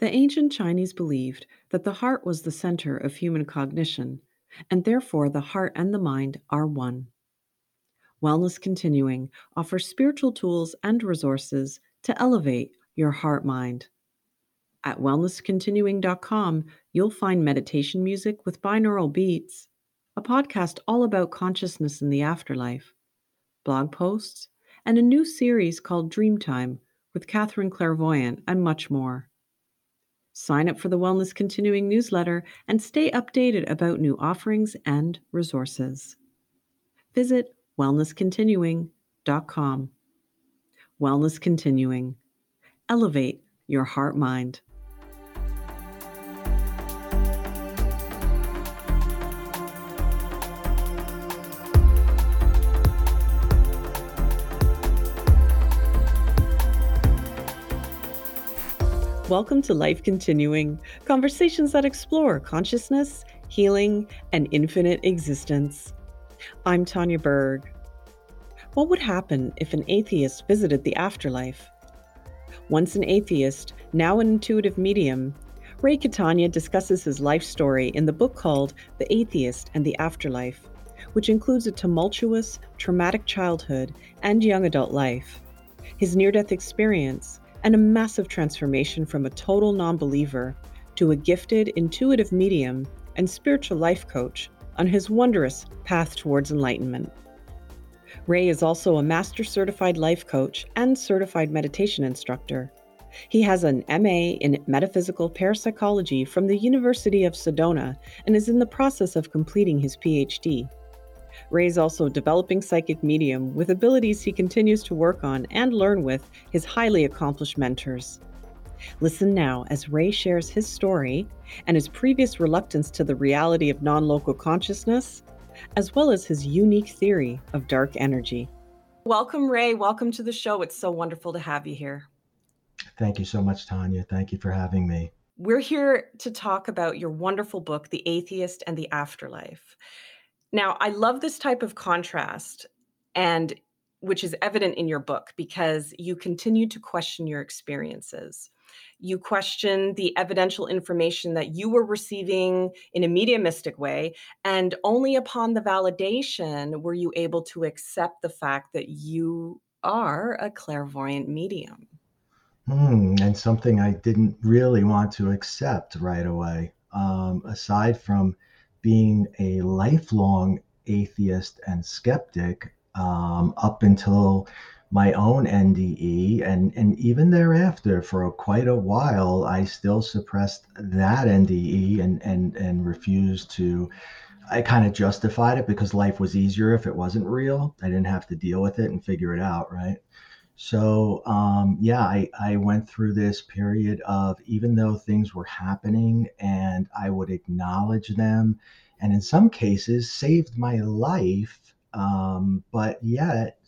The ancient Chinese believed that the heart was the center of human cognition, and therefore the heart and the mind are one. Wellness Continuing offers spiritual tools and resources to elevate your heart mind. At wellnesscontinuing.com, you'll find meditation music with binaural beats, a podcast all about consciousness in the afterlife, blog posts, and a new series called Dreamtime with Catherine Clairvoyant, and much more. Sign up for the Wellness Continuing newsletter and stay updated about new offerings and resources. Visit wellnesscontinuing.com. Wellness Continuing. Elevate your heart mind. Welcome to Life Continuing, conversations that explore consciousness, healing, and infinite existence. I'm Tanya Berg. What would happen if an atheist visited the afterlife? Once an atheist, now an intuitive medium, Ray Catania discusses his life story in the book called The Atheist and the Afterlife, which includes a tumultuous, traumatic childhood and young adult life, his near death experience, and a massive transformation from a total non believer to a gifted, intuitive medium and spiritual life coach on his wondrous path towards enlightenment. Ray is also a master certified life coach and certified meditation instructor. He has an MA in metaphysical parapsychology from the University of Sedona and is in the process of completing his PhD. Ray is also a developing psychic medium with abilities he continues to work on and learn with his highly accomplished mentors. Listen now as Ray shares his story and his previous reluctance to the reality of non local consciousness, as well as his unique theory of dark energy. Welcome, Ray. Welcome to the show. It's so wonderful to have you here. Thank you so much, Tanya. Thank you for having me. We're here to talk about your wonderful book, The Atheist and the Afterlife. Now, I love this type of contrast and which is evident in your book because you continue to question your experiences. You question the evidential information that you were receiving in a mediumistic way, and only upon the validation were you able to accept the fact that you are a clairvoyant medium. Hmm, and something I didn't really want to accept right away. Um, aside from being a lifelong atheist and skeptic um, up until my own NDE, and and even thereafter, for a, quite a while, I still suppressed that NDE and and and refused to. I kind of justified it because life was easier if it wasn't real. I didn't have to deal with it and figure it out, right? So um, yeah, I, I went through this period of even though things were happening and I would acknowledge them, and in some cases saved my life. Um, but yet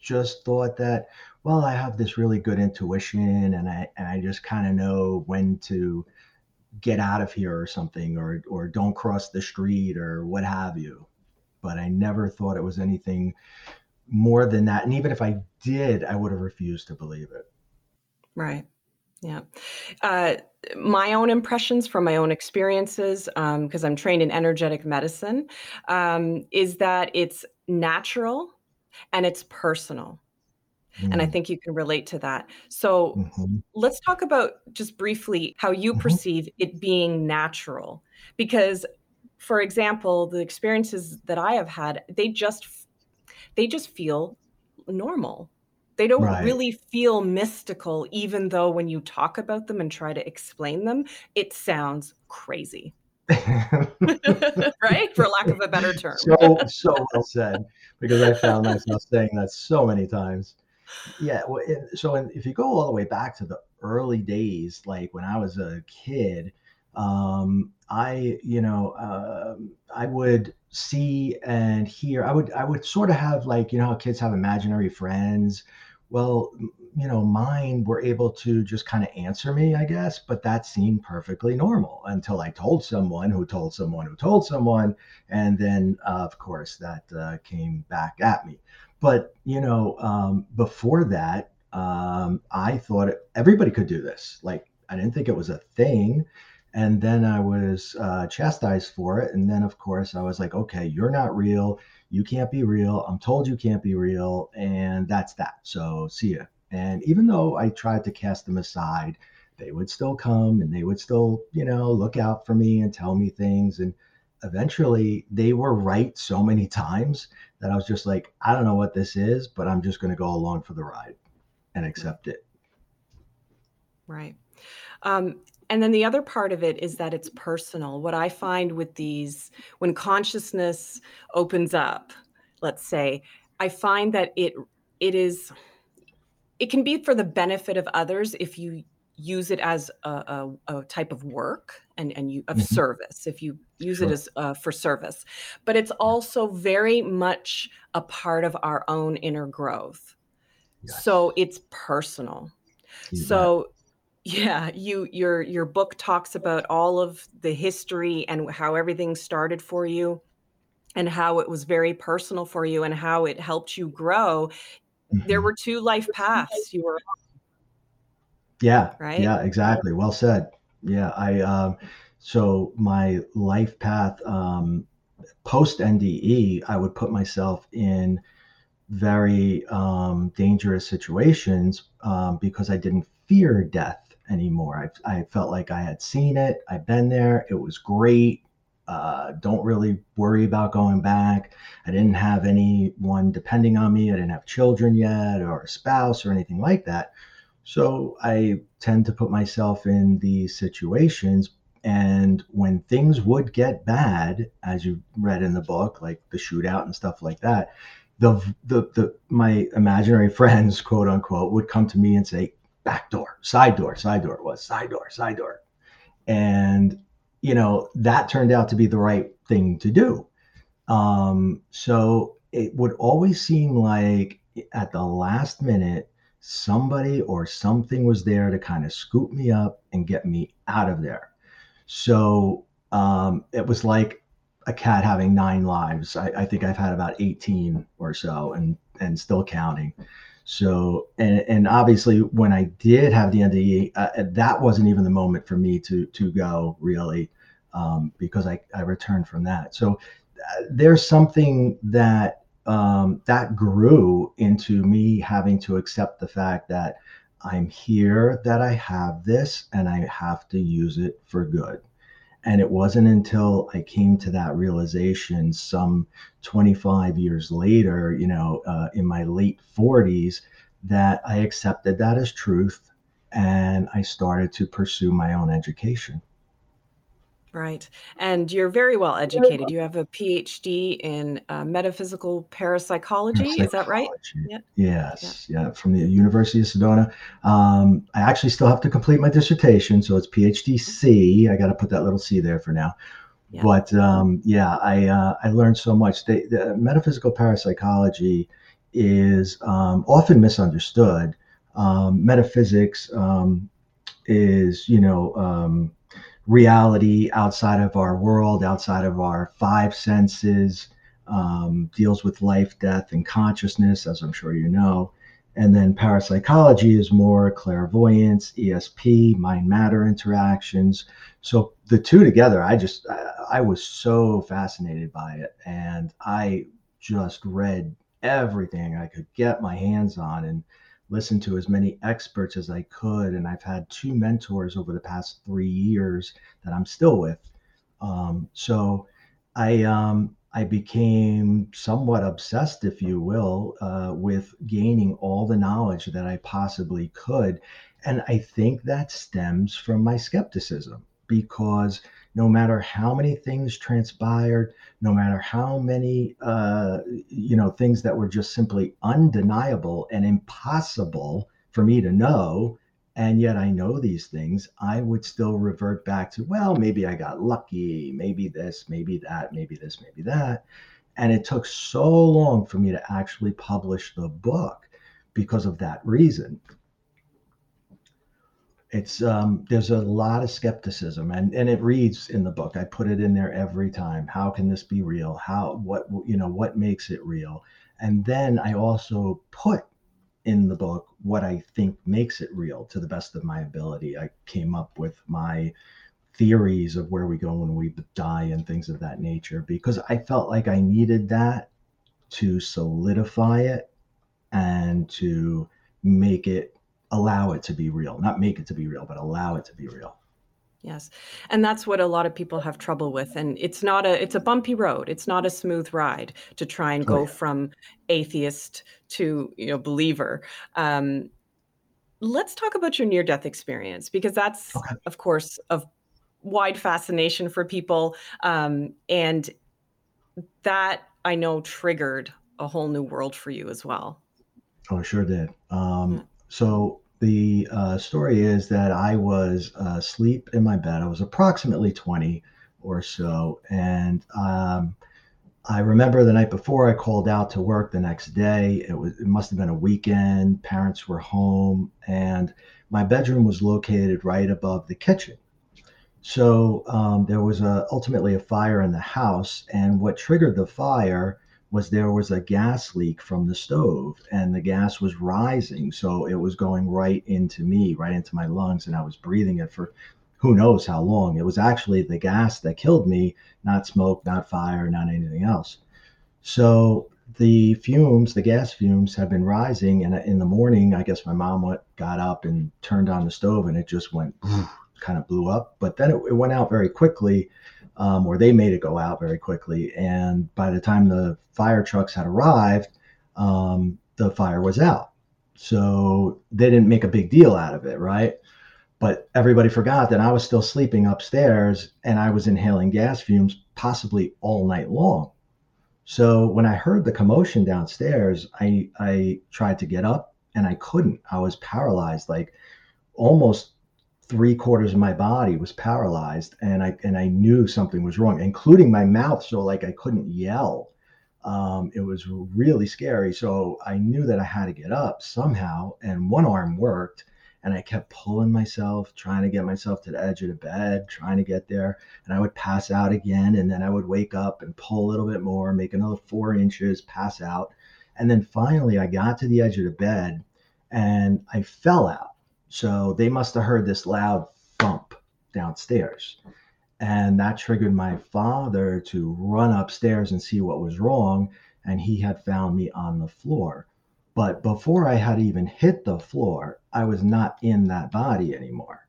just thought that well, I have this really good intuition, and I and I just kind of know when to get out of here or something, or or don't cross the street or what have you. But I never thought it was anything more than that. And even if I did, I would have refused to believe it. Right. Yeah. Uh, my own impressions from my own experiences, because um, I'm trained in energetic medicine, um, is that it's natural and it's personal. Mm. And I mm. think you can relate to that. So mm-hmm. let's talk about just briefly how you mm-hmm. perceive it being natural. Because, for example, the experiences that I have had, they just they just feel normal. They don't right. really feel mystical, even though when you talk about them and try to explain them, it sounds crazy. right? For lack of a better term. so, so well said, because I found myself saying that so many times. Yeah. Well, so if you go all the way back to the early days, like when I was a kid, um, I, you know, uh, I would see and hear. I would, I would sort of have like, you know, how kids have imaginary friends. Well, you know, mine were able to just kind of answer me, I guess, but that seemed perfectly normal until I told someone who told someone who told someone, and then uh, of course that uh, came back at me. But you know, um, before that, um, I thought everybody could do this. Like I didn't think it was a thing. And then I was uh, chastised for it. And then, of course, I was like, okay, you're not real. You can't be real. I'm told you can't be real. And that's that. So see ya. And even though I tried to cast them aside, they would still come and they would still, you know, look out for me and tell me things. And eventually they were right so many times that I was just like, I don't know what this is, but I'm just going to go along for the ride and accept it. Right. Um, and then the other part of it is that it's personal. What I find with these, when consciousness opens up, let's say, I find that it it is it can be for the benefit of others if you use it as a, a, a type of work and and you of mm-hmm. service if you use sure. it as uh, for service but it's also very much a part of our own inner growth yes. so it's personal so yeah, you your your book talks about all of the history and how everything started for you and how it was very personal for you and how it helped you grow. Mm-hmm. There were two life paths you were Yeah. Right? Yeah, exactly. Well said. Yeah, I um so my life path um post NDE, I would put myself in very um, dangerous situations um, because I didn't fear death anymore. I, I felt like I had seen it. I've been there. It was great. Uh, don't really worry about going back. I didn't have anyone depending on me. I didn't have children yet or a spouse or anything like that. So I tend to put myself in these situations. And when things would get bad, as you read in the book, like the shootout and stuff like that, the, the, the my imaginary friends, quote unquote, would come to me and say, back door, side door, side door. It was side door, side door. And, you know, that turned out to be the right thing to do. Um, so it would always seem like at the last minute, somebody or something was there to kind of scoop me up and get me out of there. So um, it was like a cat having nine lives. I, I think I've had about 18 or so and, and still counting. So, and, and obviously, when I did have the NDE, uh, that wasn't even the moment for me to to go really, um, because I I returned from that. So, uh, there's something that um, that grew into me having to accept the fact that I'm here, that I have this, and I have to use it for good. And it wasn't until I came to that realization some 25 years later, you know, uh, in my late 40s, that I accepted that as truth and I started to pursue my own education. Right. And you're very well educated. You have a PhD in uh, metaphysical parapsychology. Is that right? Yeah. Yes. Yeah. yeah. From the University of Sedona. Um, I actually still have to complete my dissertation. So it's PhD C. I got to put that little C there for now. Yeah. But um, yeah, I, uh, I learned so much. The, the metaphysical parapsychology is um, often misunderstood. Um, metaphysics um, is, you know, um, reality outside of our world, outside of our five senses, um, deals with life, death, and consciousness, as I'm sure you know. And then parapsychology is more clairvoyance, ESP, mind matter interactions. So the two together, I just, I, I was so fascinated by it. And I just read everything I could get my hands on and listen to as many experts as I could. And I've had two mentors over the past three years that I'm still with. Um, so I um, I became somewhat obsessed, if you will, uh, with gaining all the knowledge that I possibly could. And I think that stems from my skepticism because no matter how many things transpired, no matter how many uh, you know things that were just simply undeniable and impossible for me to know, and yet I know these things, I would still revert back to well, maybe I got lucky, maybe this, maybe that, maybe this, maybe that, and it took so long for me to actually publish the book because of that reason it's um, there's a lot of skepticism and and it reads in the book. I put it in there every time. How can this be real? How what you know what makes it real? And then i also put in the book what I think makes it real to the best of my ability. I came up with my theories of where we go when we die and things of that nature because I felt like I needed that to solidify it and to make it allow it to be real not make it to be real but allow it to be real. Yes. And that's what a lot of people have trouble with. And it's not a it's a bumpy road. It's not a smooth ride to try and oh, go oh, yeah. from atheist to you know believer. Um, let's talk about your near death experience because that's okay. of course of wide fascination for people. Um, and that i know triggered a whole new world for you as well. Oh sure did. Um, so the uh, story is that I was asleep in my bed. I was approximately 20 or so. And um, I remember the night before I called out to work the next day. It was it must have been a weekend. Parents were home, and my bedroom was located right above the kitchen. So um, there was a, ultimately a fire in the house, and what triggered the fire was there was a gas leak from the stove and the gas was rising so it was going right into me right into my lungs and i was breathing it for who knows how long. It was actually the gas that killed me not smoke not fire not anything else. So the fumes the gas fumes had been rising and in the morning i guess my mom went, got up and turned on the stove and it just went kind of blew up but then it, it went out very quickly um, or they made it go out very quickly. And by the time the fire trucks had arrived, um, the fire was out. So they didn't make a big deal out of it, right? But everybody forgot that I was still sleeping upstairs and I was inhaling gas fumes possibly all night long. So when I heard the commotion downstairs, I I tried to get up and I couldn't. I was paralyzed, like almost three quarters of my body was paralyzed and I and I knew something was wrong, including my mouth. So like I couldn't yell. Um, it was really scary. So I knew that I had to get up somehow, and one arm worked. And I kept pulling myself, trying to get myself to the edge of the bed, trying to get there. And I would pass out again. And then I would wake up and pull a little bit more, make another four inches, pass out. And then finally, I got to the edge of the bed and I fell out so they must have heard this loud thump downstairs. And that triggered my father to run upstairs and see what was wrong. And he had found me on the floor. But before I had even hit the floor, I was not in that body anymore.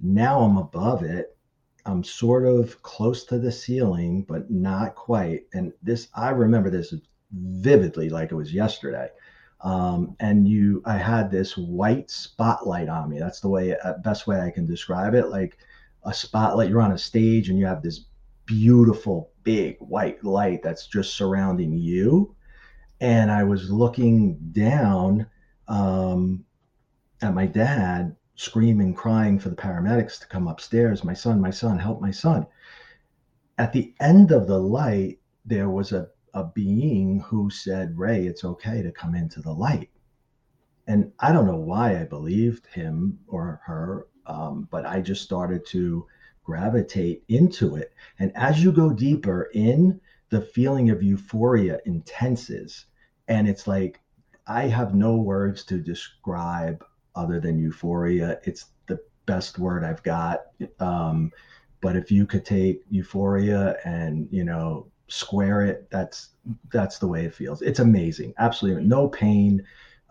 Now I'm above it. I'm sort of close to the ceiling, but not quite. And this, I remember this vividly like it was yesterday um, and you i had this white spotlight on me. That's the way uh, best way i can describe it. Like a spotlight you're on a stage and you have this beautiful big white light that's just surrounding you. And i was looking down um, at my dad screaming crying for the paramedics to come upstairs. My son my son help my son. At the end of the light there was a a being who said, Ray, it's okay to come into the light. And I don't know why I believed him or her, um, but I just started to gravitate into it. And as you go deeper in, the feeling of euphoria intenses. And it's like, I have no words to describe other than euphoria. It's the best word I've got. Um, but if you could take euphoria and, you know, square it. That's that's the way it feels. It's amazing. Absolutely no pain.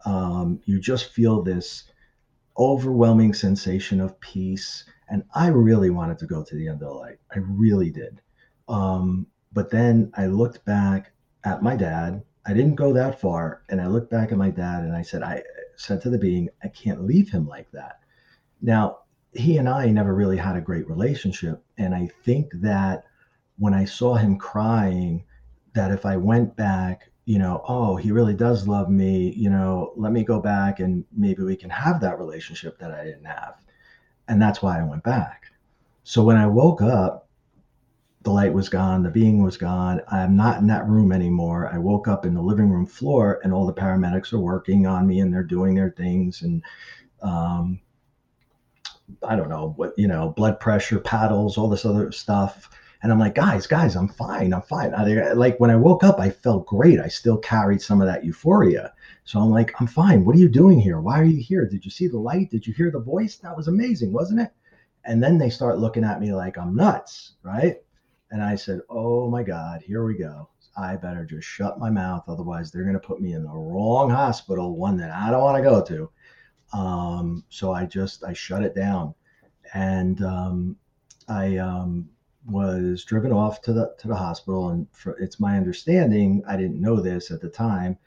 Um, you just feel this overwhelming sensation of peace. And i really wanted to go to the end of the light. I really did. Um, but then i looked back at my dad. I didn't go that far. And i looked back at my dad and i said i said to the being i can't leave him like that. Now he and i never really had a great relationship. And i think that when I saw him crying, that if I went back, you know, oh, he really does love me, you know, let me go back and maybe we can have that relationship that I didn't have. And that's why I went back. So when I woke up, the light was gone, the being was gone. I'm not in that room anymore. I woke up in the living room floor, and all the paramedics are working on me and they're doing their things. And um, I don't know what, you know, blood pressure, paddles, all this other stuff And I'm like, guys, guys, I'm fine. I'm fine. I, like when I woke up, I felt great. I still carried some of that euphoria. So I'm like, I'm fine. What are you doing here? Why are you here? Did you see the light? Did you hear the voice? That was amazing, wasn't it? And then they start looking at me like I'm nuts, right? And I said, Oh my God, here we go. I better just shut my mouth. Otherwise, they're going to put me in the wrong hospital, one that I don't want to go to. Um, so I just, I shut it down. And um, I um, was driven off to the, to the hospital. And for, it's my understanding, I didn't know this at the time,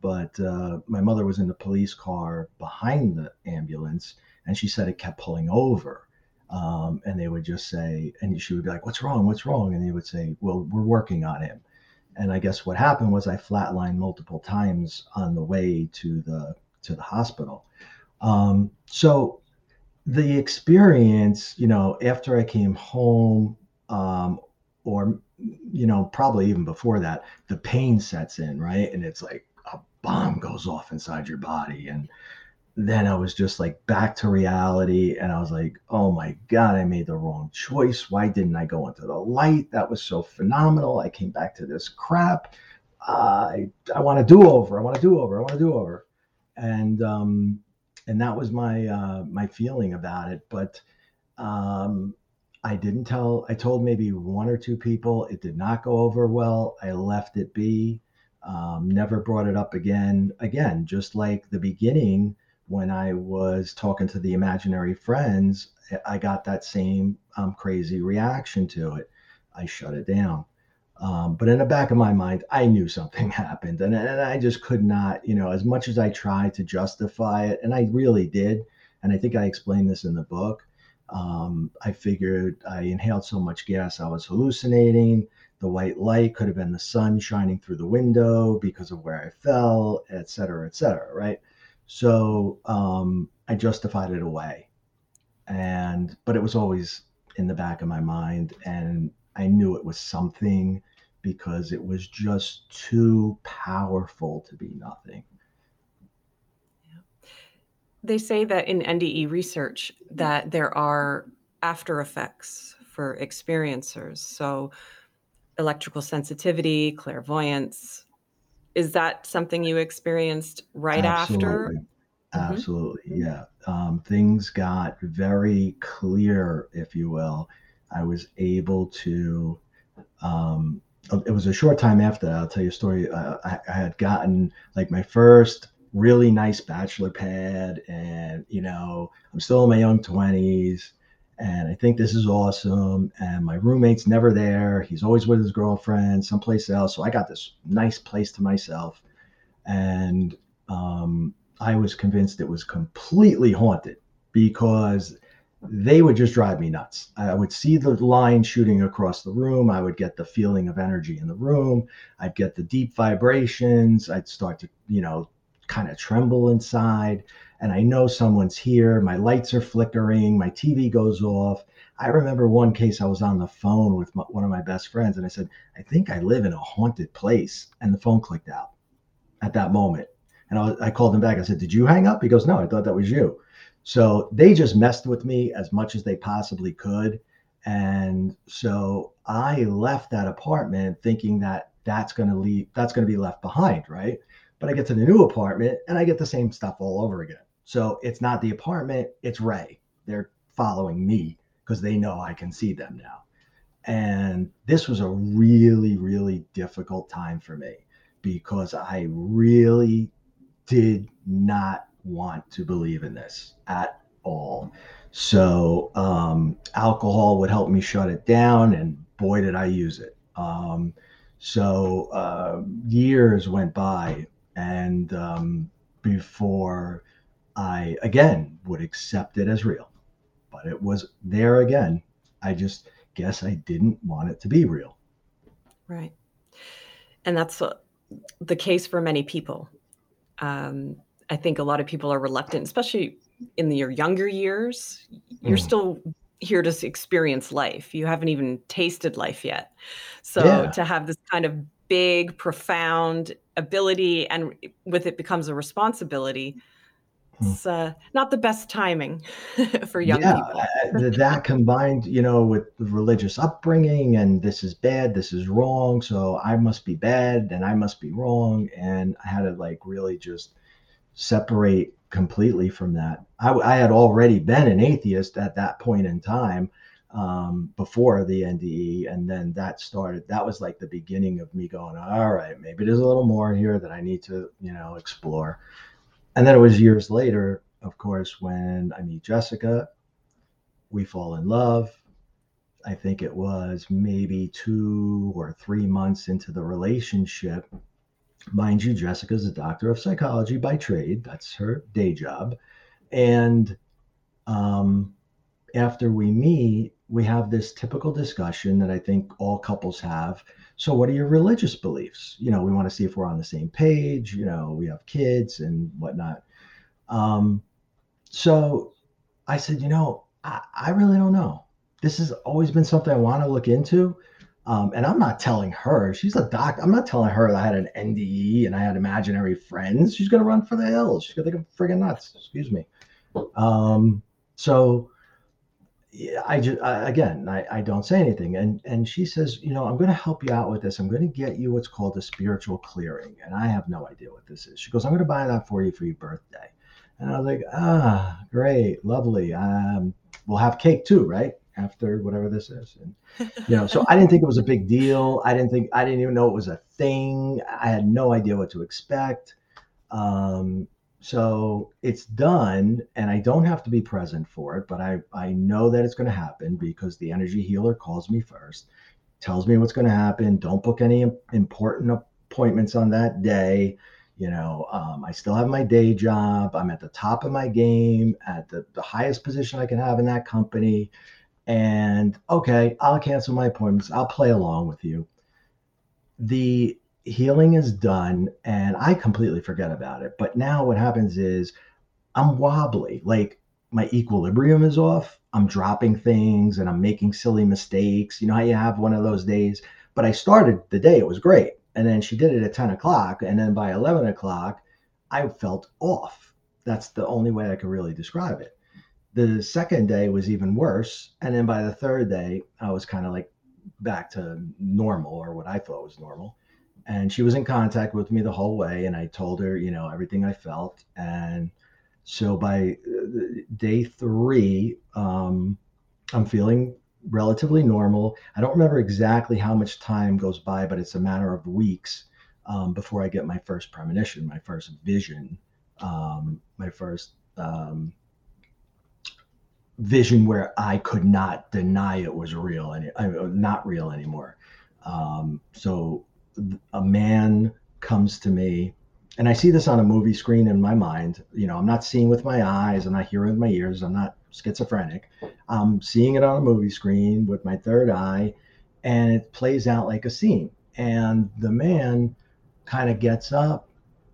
but uh, my mother was in the police car behind the ambulance. And she said it kept pulling over. Um, and they would just say, and she would be like, "What's wrong? What's wrong?" And they would say, "Well, we're working on him." And I guess what happened was I flatlined multiple times on the way to the to the hospital. Um, so the experience, you know, after I came home, um, or you know, probably even before that, the pain sets in, right? And it's like a bomb goes off inside your body, and then I was just like back to reality. And I was like, oh my God, I made the wrong choice. Why didn't I go into the light? That was so phenomenal. I came back to this crap. Uh, I, I want to do over. I want to do over. I want to do over. And, um, and that was my, uh, my feeling about it. But, um, I didn't tell, I told maybe one or two people. It did not go over well. I left it be. Um, never brought it up again. Again, just like the beginning, when I was talking to the imaginary friends, I got that same um, crazy reaction to it. I shut it down. Um, but in the back of my mind, I knew something happened, and, and I just could not, you know, as much as I tried to justify it, and I really did. And I think I explained this in the book. Um, I figured I inhaled so much gas, I was hallucinating. The white light could have been the sun shining through the window because of where I fell, et cetera, et cetera, right? So um, I justified it away, and but it was always in the back of my mind, and I knew it was something because it was just too powerful to be nothing. They say that in NDE research that there are after effects for experiencers. So electrical sensitivity, clairvoyance, is that something you experienced right Absolutely. after? Absolutely, mm-hmm. yeah. Um, things got very clear, if you will. I was able to. Um, it was a short time after that. I'll tell you a story. Uh, I, I had gotten like my first really nice bachelor pad, and you know, I'm still in my young 20s and I think this is awesome. And my roommate's never there. He's always with his girlfriend, someplace else. So I got this nice place to myself. And um, I was convinced it was completely haunted because they would just drive me nuts. I would see the line shooting across the room. I would get the feeling of energy in the room. I'd get the deep vibrations. I'd start to, you know, kind of tremble inside and I know someone's here. My lights are flickering. My TV goes off. I remember one case I was on the phone with my, one of my best friends, and I said, I think I live in a haunted place. And the phone clicked out at that moment. And I, I called him back. I said, Did you hang up? He goes, No, I thought that was you. So they just messed with me as much as they possibly could. And so I left that apartment thinking that that's going to leave, that's going to be left behind, right? But I get to the new apartment and I get the same stuff all over again. So it's not the apartment, it's Ray. They're following me because they know I can see them now. And this was a really, really difficult time for me because I really did not want to believe in this at all. So um, alcohol would help me shut it down, and boy, did I use it. Um, so uh, years went by, and um, before I again would accept it as real. But it was there again. I just guess I didn't want it to be real. Right. And that's uh, the case for many people. Um, I think a lot of people are reluctant, especially in your younger years. You're mm. still here to experience life. You haven't even tasted life yet. So yeah. to have this kind of big, profound ability and with it becomes a responsibility it's uh, not the best timing for young yeah, people. that combined, you know, with religious upbringing and this is bad, this is wrong, so I must be bad and I must be wrong, and I had to like really just separate completely from that. I, I had already been an atheist at that point in time um, before the NDE, and then that started. That was like the beginning of me going, all right, maybe there's a little more here that I need to, you know, explore and then it was years later, of course, when I meet Jessica, we fall in love. I think it was maybe two or three months into the relationship. Mind you, Jessica's a doctor of psychology by trade. That's her day job. And um, after we meet, we have this typical discussion that I think all couples have. So, what are your religious beliefs? You know, we want to see if we're on the same page. You know, we have kids and whatnot. Um, so I said, you know, I, I really don't know. This has always been something I want to look into. Um, and I'm not telling her, she's a doc. I'm not telling her that I had an NDE and I had imaginary friends. She's going to run for the hills. She's going to think I'm friggin' nuts. Excuse me. Um, so I just I, again I, I don't say anything. And and she says you know I'm going to help you out with this. I'm going to get you what's called a spiritual clearing and I have no idea what this is. She goes I'm going to buy that for you for your birthday. And I was like ah great lovely. Um we'll have cake too right? After whatever this is. And you know so I didn't think it was a big deal. I didn't think I didn't even know it was a thing. I had no idea what to expect. Um so it's done and i don't have to be present for it but i i know that it's going to happen because the energy healer calls me first tells me what's going to happen. Don't book any important appointments on that day. You know um, i still have my day job. I'm at the top of my game at the, the highest position i can have in that company. And okay i'll cancel my appointments. I'll play along with you. The healing is done and I completely forget about it. But now what happens is I'm wobbly. Like my equilibrium is off. I'm dropping things and I'm making silly mistakes. You know how you have one of those days? But I started the day, it was great. And then she did it at 10 o'clock. And then by 11 o'clock, I felt off. That's the only way I could really describe it. The second day was even worse. And then by the third day, I was kind of like back to normal or what I thought was normal and she was in contact with me the whole way and i told her you know everything i felt and so by uh, day three um, i'm feeling relatively normal. I don't remember exactly how much time goes by but it's a matter of weeks um, before i get my first premonition my first vision um, my first um, vision where i could not deny it was real and not real anymore. Um, so a man comes to me and I see this on a movie screen in my mind. You know, I'm not seeing with my eyes, I'm not hearing with my ears, I'm not schizophrenic. I'm seeing it on a movie screen with my third eye, and it plays out like a scene. And the man kind of gets up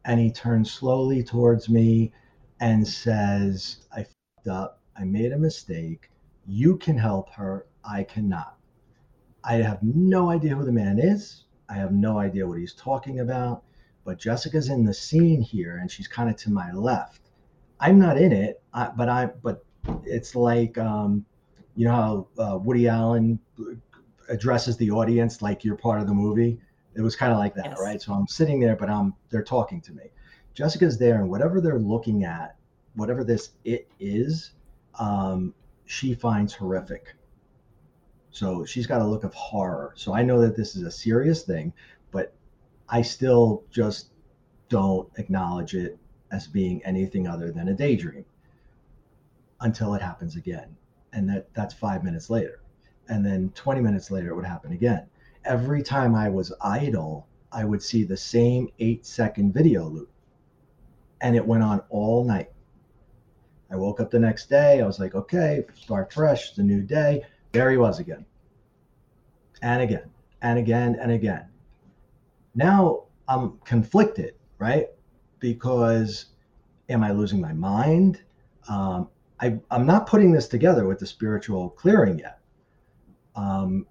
and he turns slowly towards me and says, I fucked up. I made a mistake. You can help her. I cannot. I have no idea who the man is. I have no idea what he's talking about. But Jessica's in the scene here, and she's kind of to my left. I'm not in it, I, but I but it's like um, you know how uh, Woody Allen addresses the audience like you're part of the movie. It was kind of like that, yes. right? So I'm sitting there, but I'm they're talking to me. Jessica's there, and whatever they're looking at, whatever this it is, um, she finds horrific. So she's got a look of horror. So I know that this is a serious thing, but I still just don't acknowledge it as being anything other than a daydream until it happens again. And that that's 5 minutes later. And then 20 minutes later it would happen again. Every time I was idle, I would see the same 8-second video loop. And it went on all night. I woke up the next day. I was like, okay, start fresh. It's a new day there he was again. And again, and again, and again. Now I'm conflicted, right? Because am I losing my mind? Um, I, am not putting this together with the spiritual clearing yet. Um,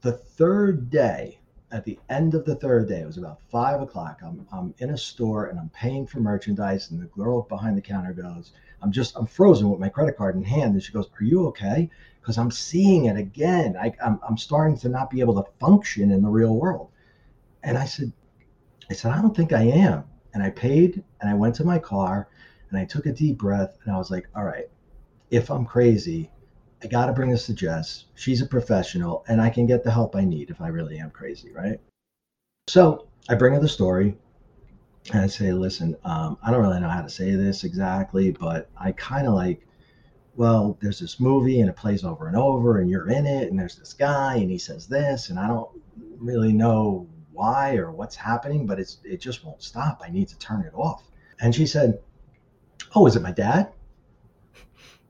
the third day, at the end of the third day, it was about five o'clock. I'm, I'm in a store and I'm paying for merchandise, and the girl behind the counter goes, I'm just, I'm frozen with my credit card in hand. And she goes, Are you okay? Because I'm seeing it again. I, I'm, I'm starting to not be able to function in the real world. And I said, I said, I don't think I am. And I paid and I went to my car and I took a deep breath and I was like, all right, if I'm crazy, I got to bring this to Jess. She's a professional and I can get the help I need if I really am crazy, right? So I bring her the story and I say, listen, um, I don't really know how to say this exactly, but I kind of like, well, there's this movie and it plays over and over and you're in it and there's this guy and he says this and I don't really know why or what's happening, but it's it just won't stop. I need to turn it off. And she said, Oh, is it my dad?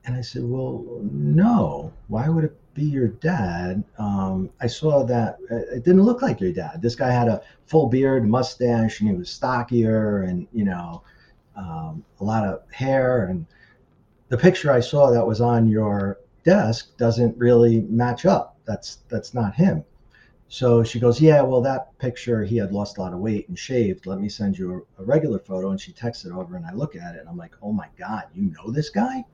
And I said, Well, no. Why would it be your dad? Um, I saw that uh, it didn't look like your dad. This guy had a full beard, mustache, and he was stockier and, you know, um, a lot of hair. And the picture I saw that was on your desk doesn't really match up. That's that's not him. So she goes, Yeah, well, that picture, he had lost a lot of weight and shaved. Let me send you a, a regular photo. And she texts it over, and I look at it, and I'm like, Oh my God, you know this guy?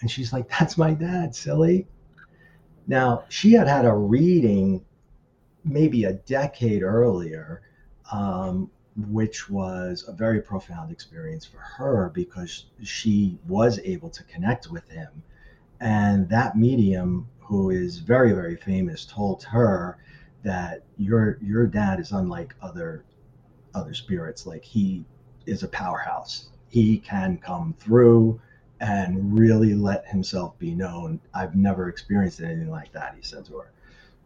And she's like, That's my dad, silly. Now, she had had a reading maybe a decade earlier, um, which was a very profound experience for her because she was able to connect with him. And that medium, who is very, very famous, told her that your your dad is unlike other other spirits. Like he is a powerhouse. He can come through and really let himself be known i've never experienced anything like that he said to her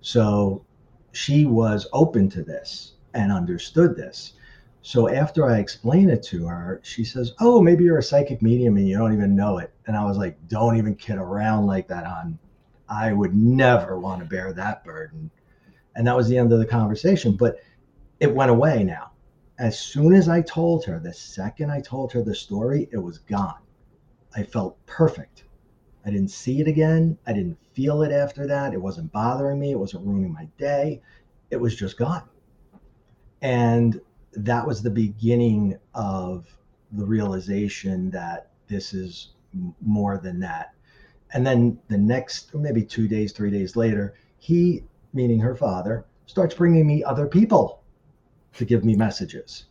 so she was open to this and understood this so after i explained it to her she says oh maybe you're a psychic medium and you don't even know it and i was like don't even kid around like that hon i would never want to bear that burden and that was the end of the conversation. But it went away now. As soon as I told her, the second I told her the story, it was gone. I felt perfect. I didn't see it again. I didn't feel it after that. It wasn't bothering me. It wasn't ruining my day. It was just gone. And that was the beginning of the realization that this is more than that. And then the next, maybe two days, three days later, he meaning her father, starts bringing me other people to give me messages.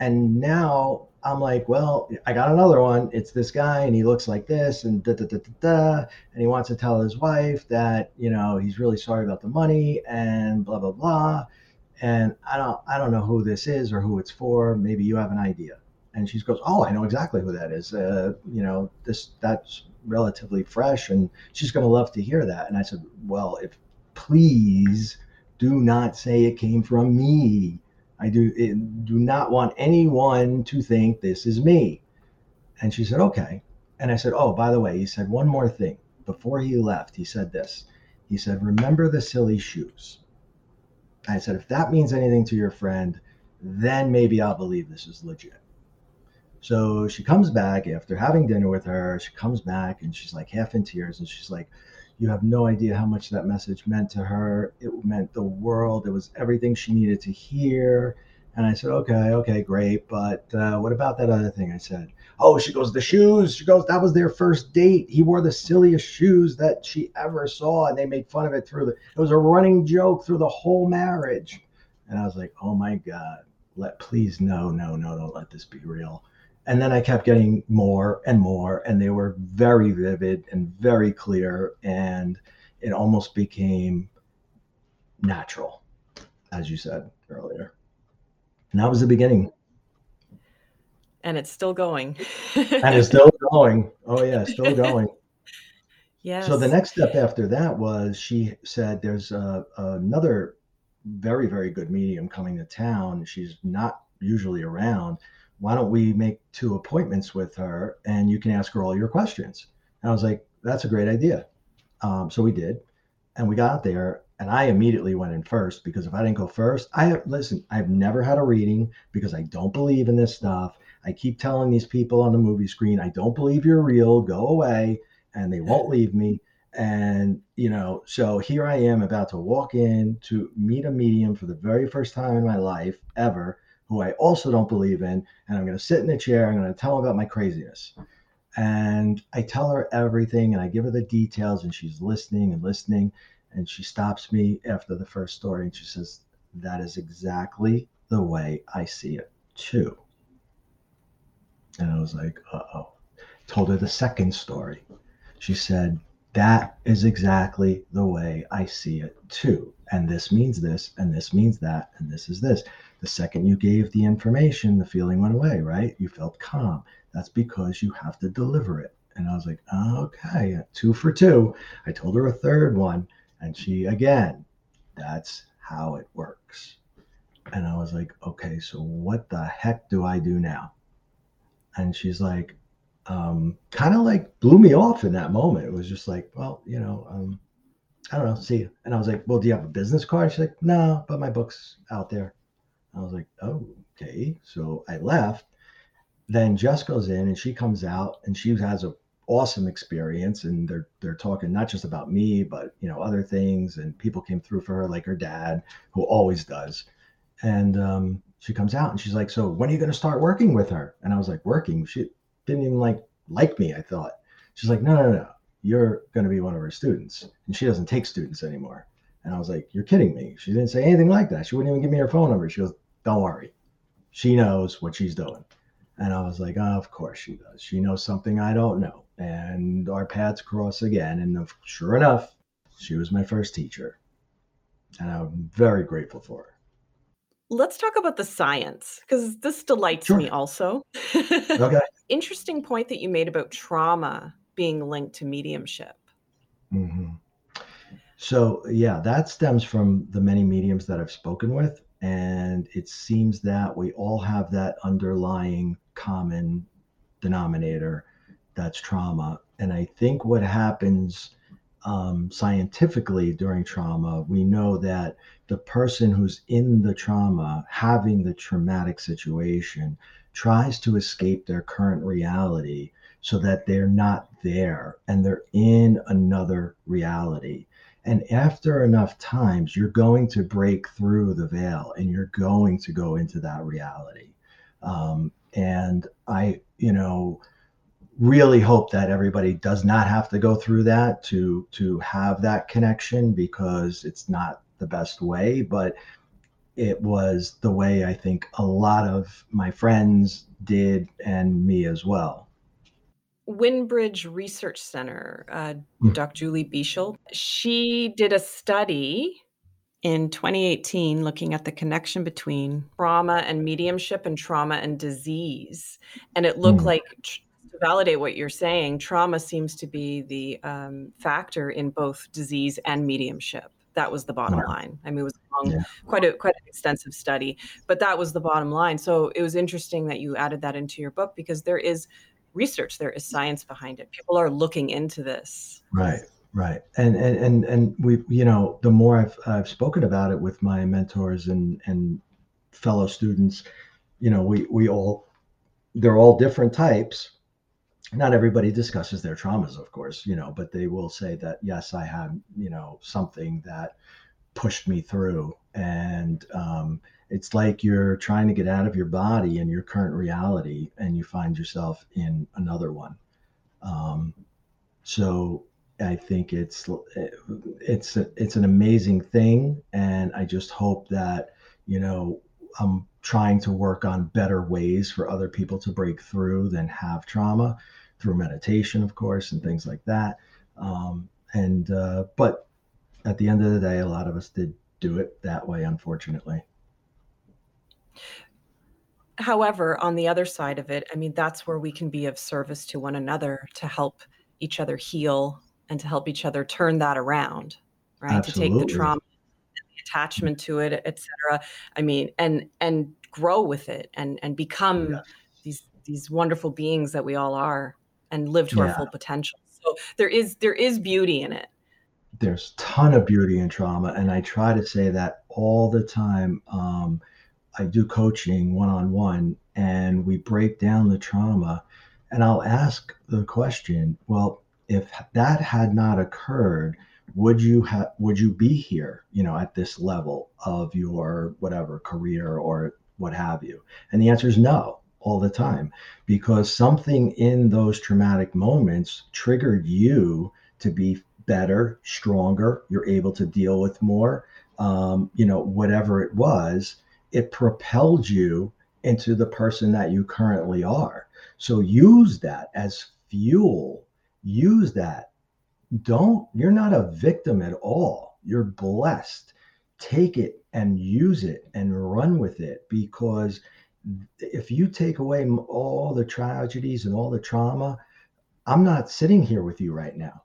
And now I'm like, well, I got another one. It's this guy, and he looks like this, and da da da da da. And he wants to tell his wife that you know he's really sorry about the money, and blah blah blah. And I don't, I don't know who this is or who it's for. Maybe you have an idea. And she goes, oh, I know exactly who that is. Uh, you know, this that's relatively fresh, and she's going to love to hear that. And I said, well, if please do not say it came from me. I do it, do not want anyone to think this is me. And she said, okay. And I said, oh, by the way, he said one more thing. Before he left, he said this. He said, remember the silly shoes. I said, if that means anything to your friend, then maybe I'll believe this is legit. So she comes back after having dinner with her. She comes back and she's like half in tears and she's like, you have no idea how much that message meant to her. It meant the world. It was everything she needed to hear. And I said, okay, okay, great. But uh, what about that other thing? I said, oh, she goes, the shoes. She goes, that was their first date. He wore the silliest shoes that she ever saw. And they made fun of it through the, it was a running joke through the whole marriage. And I was like, oh my God, let, please, no, no, no, don't let this be real and then I kept getting more and more, and they were very vivid and very clear, and it almost became natural, as you said earlier. And that was the beginning. And it's still going. and it's still going. Oh yeah, still going. Yes. So the next step after that was she said there's a, another very very good medium coming to town. She's not usually around why don't we make two appointments with her and you can ask her all your questions? And I was like, that's a great idea. Um, so we did. And we got there and I immediately went in first because if I didn't go first, I have, listen, I've never had a reading because I don't believe in this stuff. I keep telling these people on the movie screen, I don't believe you're real, go away. And they won't leave me. And, you know, so here I am about to walk in to meet a medium for the very first time in my life ever, who I also don't believe in. And I'm going to sit in a chair. I'm going to tell him about my craziness. And I tell her everything and I give her the details, and she's listening and listening. And she stops me after the first story and she says, That is exactly the way I see it, too. And I was like, Uh oh. Told her the second story. She said, That is exactly the way I see it, too. And this means this, and this means that, and this is this. The second you gave the information, the feeling went away, right? You felt calm. That's because you have to deliver it. And I was like, okay, two for two. I told her a third one, and she again, that's how it works. And I was like, okay, so what the heck do I do now? And she's like, um, kind of like blew me off in that moment. It was just like, well, you know, um, I don't know, see you. And I was like, well, do you have a business card? She's like, no, but my book's out there. I was like, oh, okay. So I left. Then Jess goes in and she comes out and she has a awesome experience and they're they're talking not just about me but you know other things and people came through for her like her dad who always does. And um, she comes out and she's like so when are you going to start working with her? And i was like working? She didn't even like like me i thought. She's like no no no you're going to be one of her students. And she doesn't take students anymore. And i was like you're kidding me. She didn't say anything like that. She wouldn't even give me her phone number. She goes don't worry she knows what she's doing and I was like, oh, of course she does. She knows something I don't know. And our paths cross again. And sure enough, she was my first teacher. And I'm very grateful for her. Let's talk about the science because this delights sure. me also. okay. Interesting point that you made about trauma being linked to mediumship. Mm-hmm. So, yeah, that stems from the many mediums that I've spoken with. And it seems that we all have that underlying common denominator that's trauma. And I think what happens um, scientifically during trauma, we know that the person who's in the trauma, having the traumatic situation, tries to escape their current reality so that they're not there and they're in another reality. And after enough times, you're going to break through the veil and you're going to go into that reality. Um, and I, you know, really hope that everybody does not have to go through that to to have that connection because it's not the best way, but it was the way I think a lot of my friends did and me as well. Windbridge Research Center, uh, mm. Dr. Julie Beischel, she did a study in 2018 looking at the connection between trauma and mediumship and trauma and disease. And it looked mm. like, to validate what you're saying, trauma seems to be the um, factor in both disease and mediumship. That was the bottom line. I mean, it was long, yeah. quite a quite an extensive study, but that was the bottom line. So it was interesting that you added that into your book because there is research, there is science behind it. People are looking into this. Right. Right. And and and and we you know, the more I've I've spoken about it with my mentors and and fellow students, you know, we we all they're all different types. Not everybody discusses their traumas, of course, you know, but they will say that yes, I had, you know, something that pushed me through and um it's like you're trying to get out of your body and your current reality and you find yourself in another one um, so I think it's it's a, it's an amazing thing, and I just hope that you know I'm trying to work on better ways for other people to break through than have trauma through meditation, of course, and things like that. Um, and uh, but at the end of the day, a lot of us did do it that way, unfortunately. However, on the other side of it, I mean, that's where we can be of service to one another to help each other heal and to help each other turn that around, right? Absolutely. To take the trauma, the attachment to it, etc. I mean, and and grow with it and and become yes. these these wonderful beings that we all are and live to yeah. our full potential. So there is there is beauty in it. There's ton of beauty in trauma, and I try to say that all the time. Um, I do coaching one on one, and we break down the trauma, and I'll ask the question, well if that had not occurred, would you have would you be here, you know, at this level of your whatever career or what have you? And the answer is no all the time because something in those traumatic moments triggered you to be better, stronger, you're able to deal with more, um, you know, whatever it was, it propelled you into the person that you currently are. So use that as fuel. Use that. Don't, you're not a victim at all. You're blessed. Take it and use it and run with it because if you take away all the tragedies and all the trauma, I'm not sitting here with you right now,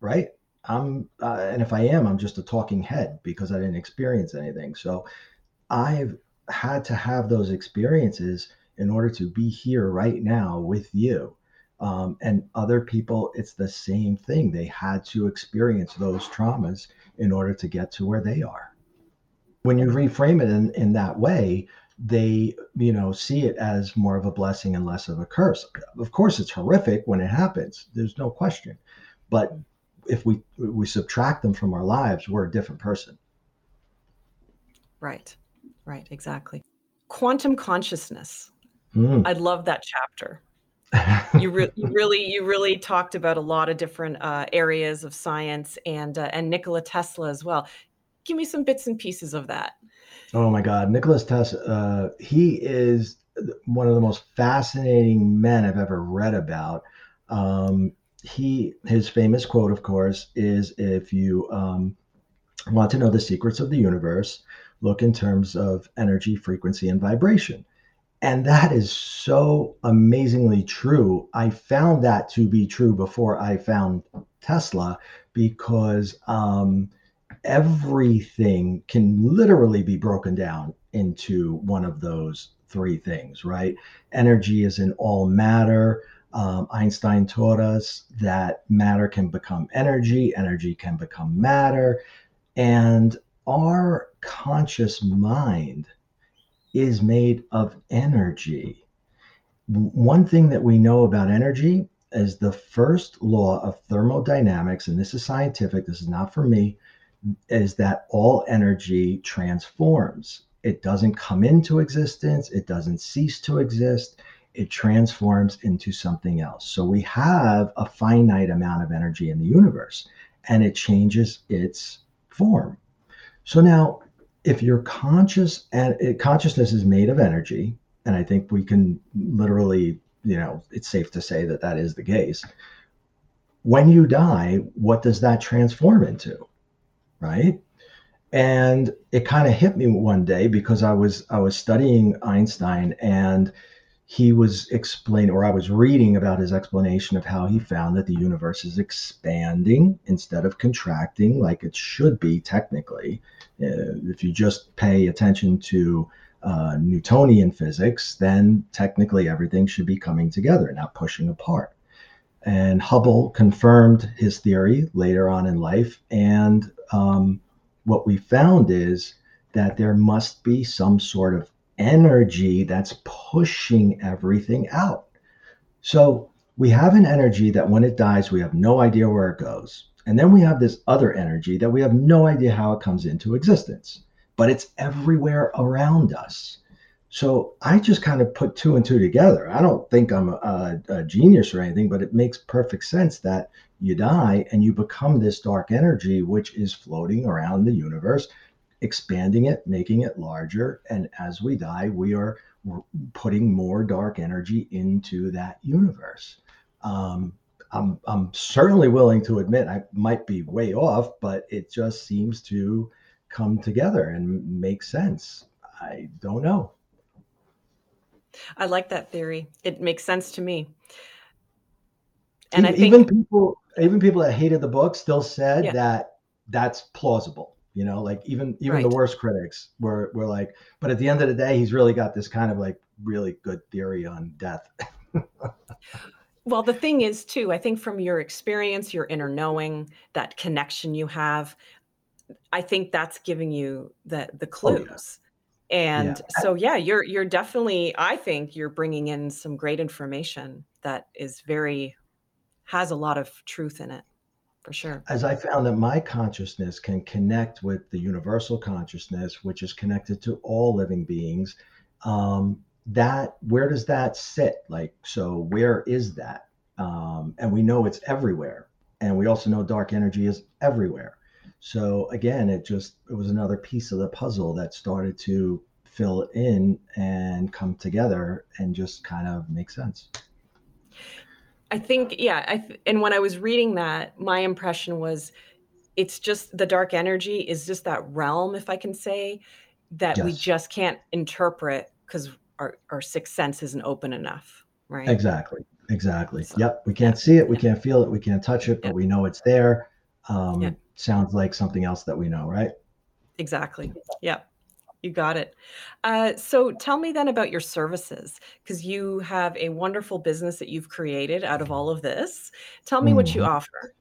right? I'm, uh, and if I am, I'm just a talking head because I didn't experience anything. So I've had to have those experiences in order to be here right now with you. Um, and other people, it's the same thing. They had to experience those traumas in order to get to where they are. When you reframe it in, in that way, they, you know, see it as more of a blessing and less of a curse. Of course, it's horrific when it happens. There's no question. But if we we subtract them from our lives, we're a different person. Right. Right, exactly. Quantum consciousness. Mm. I love that chapter. you, re- you, really, you really talked about a lot of different uh, areas of science and uh, and Nikola Tesla as well. Give me some bits and pieces of that. Oh my God, Nikola Tesla. Uh, he is one of the most fascinating men I've ever read about. Um, he his famous quote, of course, is if you um, want to know the secrets of the universe, look in terms of energy, frequency, and vibration. And that is so amazingly true. I found that to be true before I found Tesla because um, everything can literally be broken down into one of those three things, right? Energy is in all matter. Um, Einstein taught us that matter can become energy, energy can become matter. And our conscious mind is made of energy. One thing that we know about energy is the first law of thermodynamics, and this is scientific, this is not for me, is that all energy transforms. It doesn't come into existence, it doesn't cease to exist, it transforms into something else. So we have a finite amount of energy in the universe, and it changes its form. So now, if you're conscious and it, consciousness is made of energy, and I think we can literally, you know, it's safe to say that that is the case. When you die, what does that transform into? Right? And it kind of hit me one day because I was I was studying Einstein and he was explaining, or I was reading about his explanation of how he found that the universe is expanding instead of contracting like it should be technically. Uh, if you just pay attention to uh, Newtonian physics, then technically everything should be coming together, not pushing apart. And Hubble confirmed his theory later on in life. And um, what we found is that there must be some sort of energy that's pushing everything out. So we have an energy that when it dies, we have no idea where it goes. And then we have this other energy that we have no idea how it comes into existence, but it's everywhere around us. So I just kind of put two and two together. I don't think I'm a, a, genius or anything, but it makes perfect sense that you die and you become this dark energy, which is floating around the universe expanding it, making it larger. And as we die, we are putting more dark energy into that universe. Um, I'm, I'm certainly willing to admit I might be way off, but it just seems to come together and make sense. I don't know. I like that theory. It makes sense to me. And even, I think even people, even people that hated the book, still said yeah. that that's plausible you know like even even right. the worst critics were were like but at the end of the day he's really got this kind of like really good theory on death well the thing is too i think from your experience your inner knowing that connection you have i think that's giving you the the clues oh, yeah. and yeah. so yeah you're you're definitely i think you're bringing in some great information that is very has a lot of truth in it for sure. As I found that my consciousness can connect with the universal consciousness, which is connected to all living beings. Um, that where does that sit? Like, so where is that? Um, and we know it's everywhere, and we also know dark energy is everywhere. So again, it just it was another piece of the puzzle that started to fill in and come together and just kind of make sense. I think, yeah. I th- and when I was reading that, my impression was it's just the dark energy is just that realm, if I can say, that we just can't interpret because our, our sixth sense isn't open enough. Right. Exactly. Exactly. So, yep. We can't see it. We can't feel it. We can't touch it, but we know it's there. Um, Sounds like something else that we know, right? Exactly. Yep. You got it. Uh, so tell me then about your services, because you have a wonderful business that you've created out of all of this. Tell me what you Mhm. offer.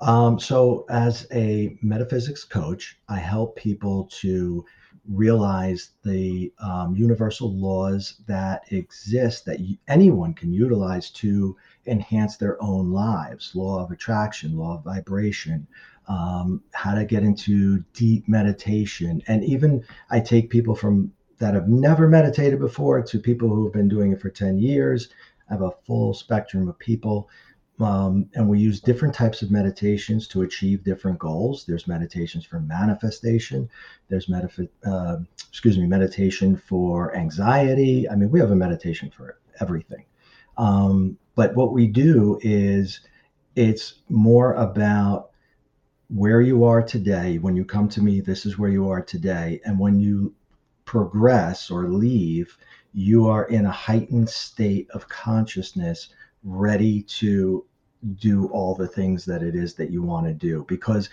Um, so, as a metaphysics coach, I help people to realize the um, universal laws that exist that y- anyone can utilize to enhance their own lives law of attraction, law of vibration, um, how to get into deep meditation. And even I take people from that have never meditated before to people who have been doing it for 10 years. I have a full spectrum of people um, and we use different types of meditations to achieve different goals. There's meditations for manifestation. There's medif- uh, excuse me, meditation for anxiety. I mean, we have a meditation for everything. Um, but what we do is it's more about where you are today. When you come to me, this is where you are today. And when you progress or leave, you are in a heightened state of consciousness ready to do all the things that it is that you want to do because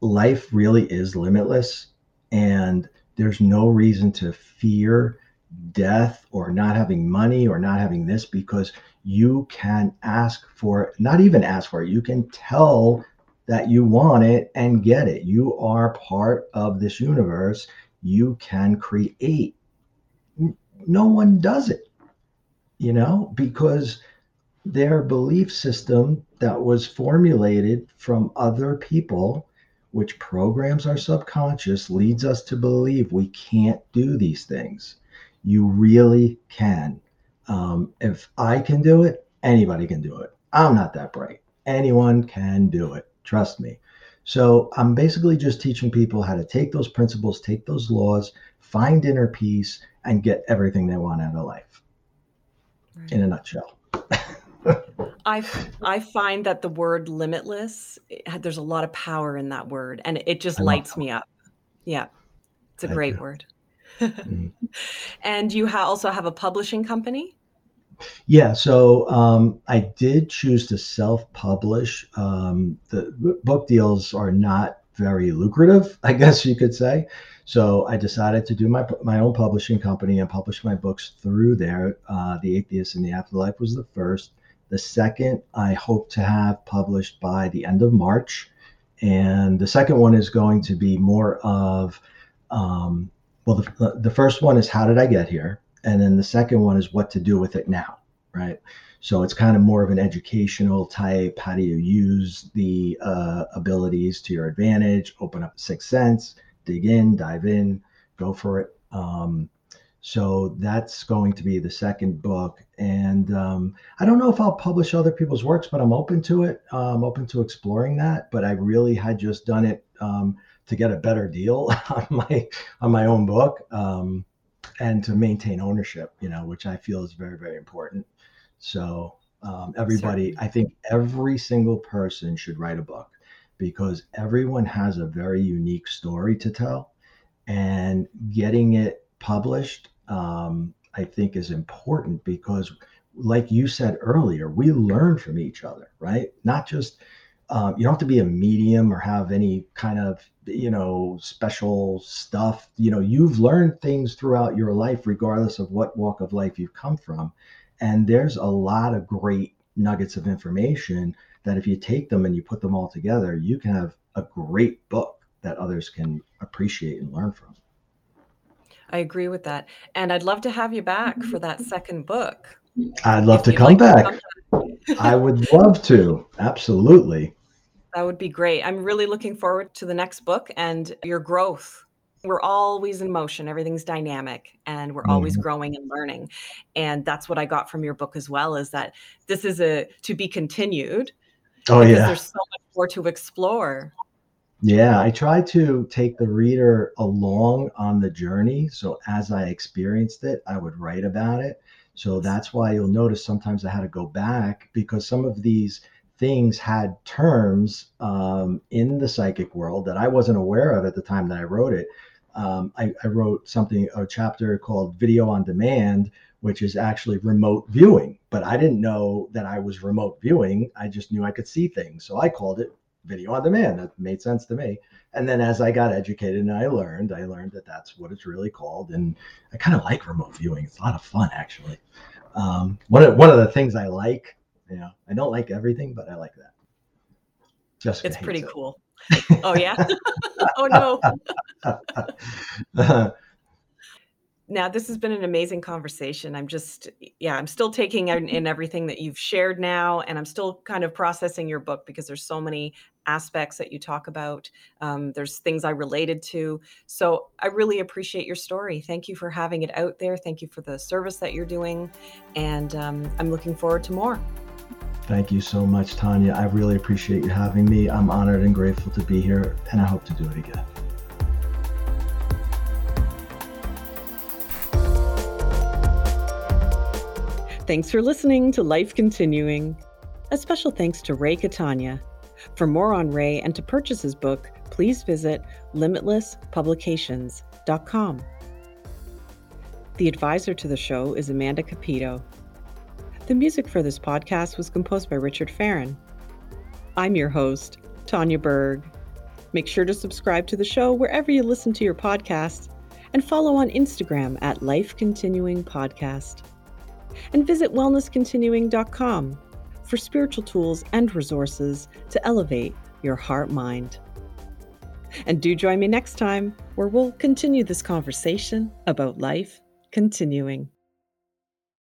life really is limitless and there's no reason to fear death or not having money or not having this because you can ask for not even ask for it you can tell that you want it and get it you are part of this universe you can create no one does it you know because their belief system that was formulated from other people, which programs our subconscious, leads us to believe we can't do these things. You really can. Um, if I can do it, anybody can do it. I'm not that bright. Anyone can do it. Trust me. So I'm basically just teaching people how to take those principles, take those laws, find inner peace, and get everything they want out of life. Right. In a nutshell. I I find that the word limitless, there's a lot of power in that word, and it just lights me up. Yeah, it's a great you. word. mm-hmm. And you ha- also have a publishing company. Yeah, so um, I did choose to self-publish. Um, the book deals are not very lucrative, I guess you could say. So I decided to do my my own publishing company and publish my books through there. Uh, the Atheist in the Afterlife was the first. The second, I hope to have published by the end of March. And the second one is going to be more of, um, well, the, the first one is how did I get here? And then the second one is what to do with it now, right? So it's kind of more of an educational type. How do you use the uh, abilities to your advantage? Open up sixth sense, dig in, dive in, go for it. Um, so that's going to be the second book. And um, I don't know if I'll publish other people's works, but I'm open to it. Uh, I'm open to exploring that. But I really had just done it um, to get a better deal on my on my own book um, and to maintain ownership, you know, which I feel is very very important. So um, everybody, Certainly. I think every single person should write a book because everyone has a very unique story to tell, and getting it published um, I think is important because, like you said earlier, we learn from each other, right? Not just um, you don't have to be a medium or have any kind of you know special stuff. You know, you've learned things throughout your life, regardless of what walk of life you've come from, and there's a lot of great nuggets of information that if you take them and you put them all together, you can have a great book that others can appreciate and learn from. I agree with that. And I'd love to have you back for that second book. I'd love to come like back. To come I would love to. Absolutely. That would be great. I'm really looking forward to the next book and your growth. We're always in motion, everything's dynamic, and we're mm-hmm. always growing and learning. And that's what I got from your book as well is that this is a to be continued. Oh, yeah. There's so much more to explore. Yeah, I try to take the reader along on the journey. So as I experienced it, I would write about it. So that's why you'll notice sometimes I had to go back because some of these things had terms um, in the psychic world that I wasn't aware of at the time that I wrote it. Um, I, I wrote something, a chapter called Video on Demand, which is actually remote viewing. But I didn't know that I was remote viewing. I just knew I could see things. So I called it video on demand. That made sense to me. And then as I got educated and I learned, I learned that that's what it's really called. And I kind of like remote viewing. It's a lot of fun, actually. Um, one of one of the things I like, you know, I don't like everything, but I like that. Just it's pretty it. cool. oh yeah. oh no. now this has been an amazing conversation i'm just yeah i'm still taking in, in, everything that you've shared now and i'm still kind of processing your book because there's so many aspects that you talk about um, there's things i related to so i really appreciate your story thank you for having it out there thank you for the service that you're doing and um, i'm looking forward to more Thank you so much, Tanya. I really appreciate you having me. I'm honored and grateful to be here, and I hope to do it again. Thanks for listening to Life Continuing. A special thanks to Ray Catania. For more on Ray and to purchase his book, please visit limitlesspublications.com. The advisor to the show is Amanda Capito. The music for this podcast was composed by Richard Farron. I'm your host, Tanya Berg. Make sure to subscribe to the show wherever you listen to your podcasts and follow on Instagram at Life Continuing Podcast and visit wellnesscontinuing.com for spiritual tools and resources to elevate your heart mind. And do join me next time where we'll continue this conversation about life continuing.